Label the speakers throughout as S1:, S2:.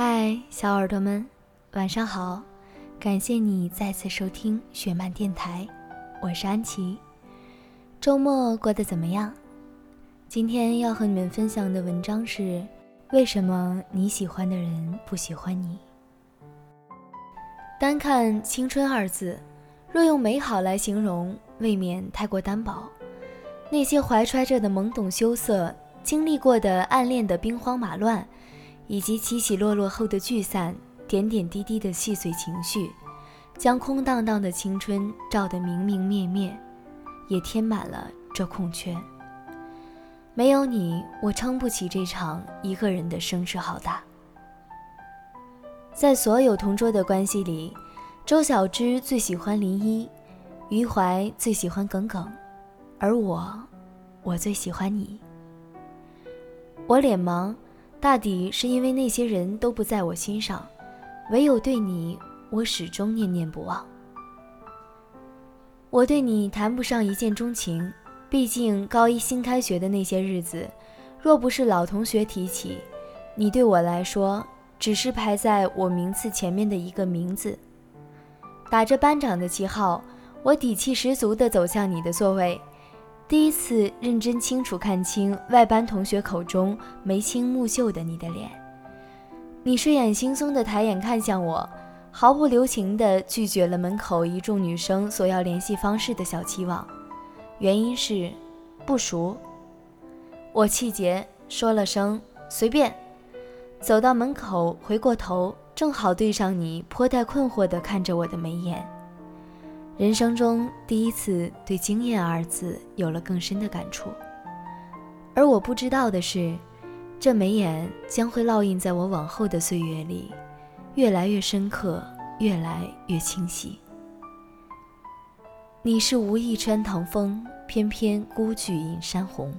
S1: 嗨，小耳朵们，晚上好！感谢你再次收听雪漫电台，我是安琪。周末过得怎么样？今天要和你们分享的文章是：为什么你喜欢的人不喜欢你？单看“青春”二字，若用美好来形容，未免太过单薄。那些怀揣着的懵懂羞涩，经历过的暗恋的兵荒马乱。以及起起落落后的聚散，点点滴滴的细碎情绪，将空荡荡的青春照得明明灭灭，也填满了这空缺。没有你，我撑不起这场一个人的声势浩大。在所有同桌的关系里，周小栀最喜欢林一，余淮最喜欢耿耿，而我，我最喜欢你。我脸盲。大抵是因为那些人都不在我心上，唯有对你，我始终念念不忘。我对你谈不上一见钟情，毕竟高一新开学的那些日子，若不是老同学提起，你对我来说只是排在我名次前面的一个名字。打着班长的旗号，我底气十足地走向你的座位。第一次认真清楚看清外班同学口中眉清目秀的你的脸，你睡眼惺忪的抬眼看向我，毫不留情地拒绝了门口一众女生索要联系方式的小期望，原因是不熟。我气结，说了声随便，走到门口，回过头，正好对上你颇带困惑地看着我的眉眼。人生中第一次对“惊艳”二字有了更深的感触，而我不知道的是，这眉眼将会烙印在我往后的岁月里，越来越深刻，越来越清晰。你是无意穿堂风，偏偏孤举引山红。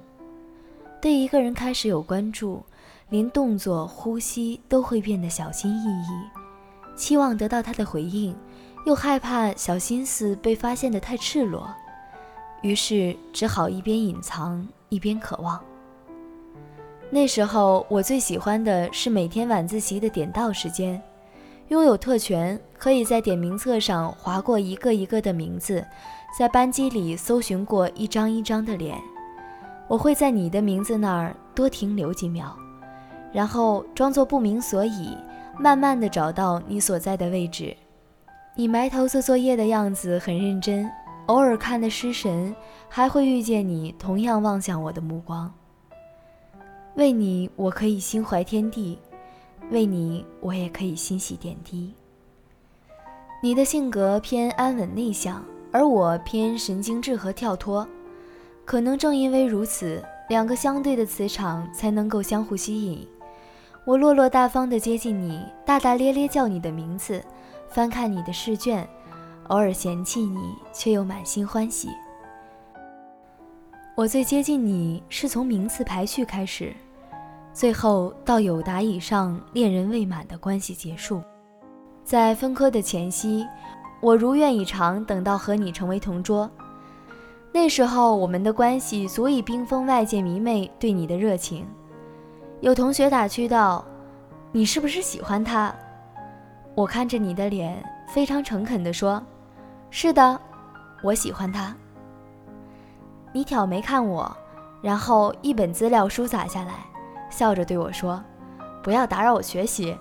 S1: 对一个人开始有关注，连动作、呼吸都会变得小心翼翼，期望得到他的回应。又害怕小心思被发现的太赤裸，于是只好一边隐藏一边渴望。那时候我最喜欢的是每天晚自习的点到时间，拥有特权，可以在点名册上划过一个一个的名字，在班级里搜寻过一张一张的脸。我会在你的名字那儿多停留几秒，然后装作不明所以，慢慢的找到你所在的位置。你埋头做作业的样子很认真，偶尔看的失神，还会遇见你同样望向我的目光。为你，我可以心怀天地；为你，我也可以欣喜点滴。你的性格偏安稳内向，而我偏神经质和跳脱。可能正因为如此，两个相对的磁场才能够相互吸引。我落落大方地接近你，大大咧咧叫你的名字。翻看你的试卷，偶尔嫌弃你，却又满心欢喜。我最接近你是从名次排序开始，最后到有达以上恋人未满的关系结束。在分科的前夕，我如愿以偿等到和你成为同桌。那时候我们的关系足以冰封外界迷妹对你的热情。有同学打趣道：“你是不是喜欢他？”我看着你的脸，非常诚恳地说：“是的，我喜欢他。”你挑眉看我，然后一本资料书砸下来，笑着对我说：“不要打扰我学习。”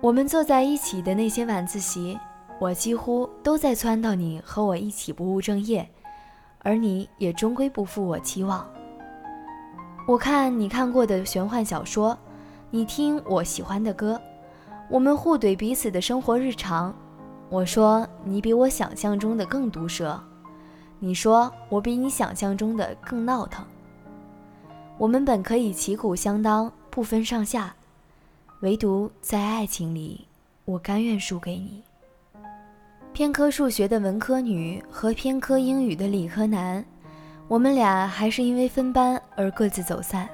S1: 我们坐在一起的那些晚自习，我几乎都在撺掇你和我一起不务正业，而你也终归不负我期望。我看你看过的玄幻小说，你听我喜欢的歌。我们互怼彼此的生活日常，我说你比我想象中的更毒舌，你说我比你想象中的更闹腾。我们本可以旗鼓相当，不分上下，唯独在爱情里，我甘愿输给你。偏科数学的文科女和偏科英语的理科男，我们俩还是因为分班而各自走散。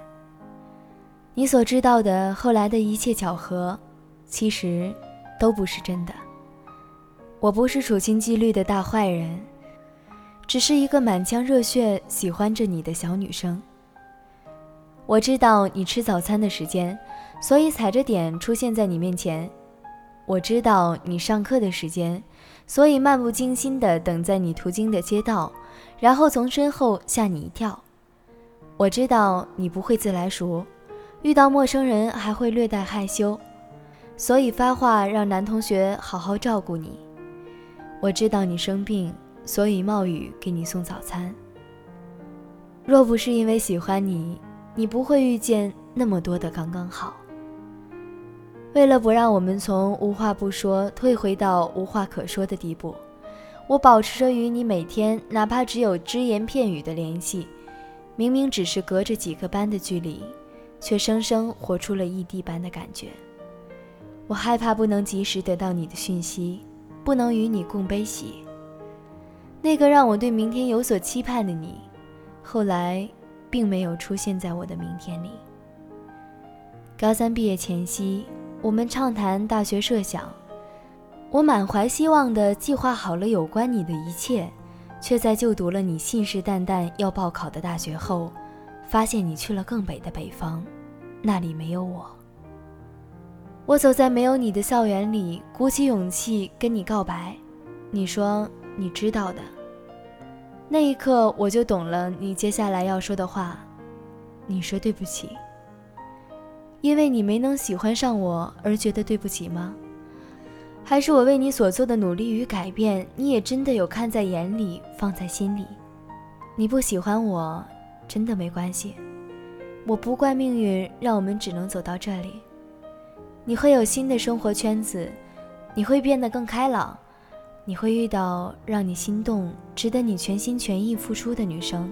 S1: 你所知道的后来的一切巧合。其实，都不是真的。我不是处心积虑的大坏人，只是一个满腔热血喜欢着你的小女生。我知道你吃早餐的时间，所以踩着点出现在你面前。我知道你上课的时间，所以漫不经心地等在你途经的街道，然后从身后吓你一跳。我知道你不会自来熟，遇到陌生人还会略带害羞，所以发话让男同学好好照顾你。我知道你生病，所以冒雨给你送早餐。若不是因为喜欢你，你不会遇见那么多的刚刚好。为了不让我们从无话不说退回到无话可说的地步，我保持着与你每天哪怕只有只言片语的联系。明明只是隔着几个班的距离，却生生活出了异地般的感觉。我害怕不能及时得到你的讯息，不能与你共悲喜。那个让我对明天有所期盼的你，后来并没有出现在我的明天里。高三毕业前夕，我们畅谈大学设想，我满怀希望地计划好了有关你的一切。却在就读了你信誓旦旦要报考的大学后，发现你去了更北的北方，那里没有我。我走在没有你的校园里，鼓起勇气跟你告白，你说你知道的。那一刻我就懂了你接下来要说的话，你说对不起，因为你没能喜欢上我而觉得对不起吗？还是我为你所做的努力与改变，你也真的有看在眼里，放在心里。你不喜欢我，真的没关系。我不怪命运，让我们只能走到这里。你会有新的生活圈子，你会变得更开朗，你会遇到让你心动、值得你全心全意付出的女生，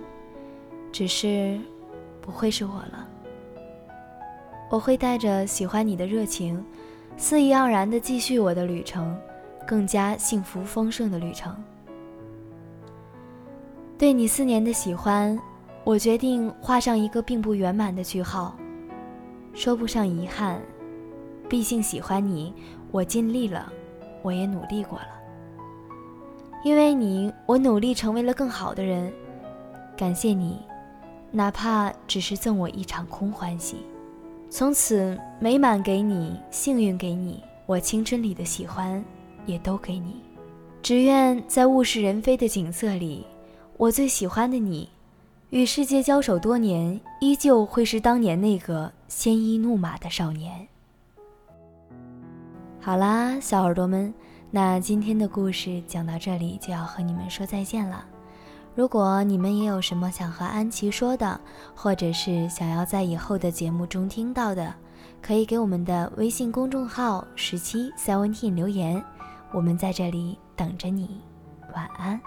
S1: 只是不会是我了。我会带着喜欢你的热情。肆意盎然地继续我的旅程，更加幸福丰盛的旅程。对你四年的喜欢，我决定画上一个并不圆满的句号，说不上遗憾。毕竟喜欢你，我尽力了，我也努力过了。因为你，我努力成为了更好的人。感谢你，哪怕只是赠我一场空欢喜。从此美满给你，幸运给你，我青春里的喜欢也都给你。只愿在物是人非的景色里，我最喜欢的你，与世界交手多年，依旧会是当年那个鲜衣怒马的少年。好啦，小耳朵们，那今天的故事讲到这里就要和你们说再见了。如果你们也有什么想和安琪说的，或者是想要在以后的节目中听到的，可以给我们的微信公众号十七 seventeen 留言，我们在这里等着你。晚安。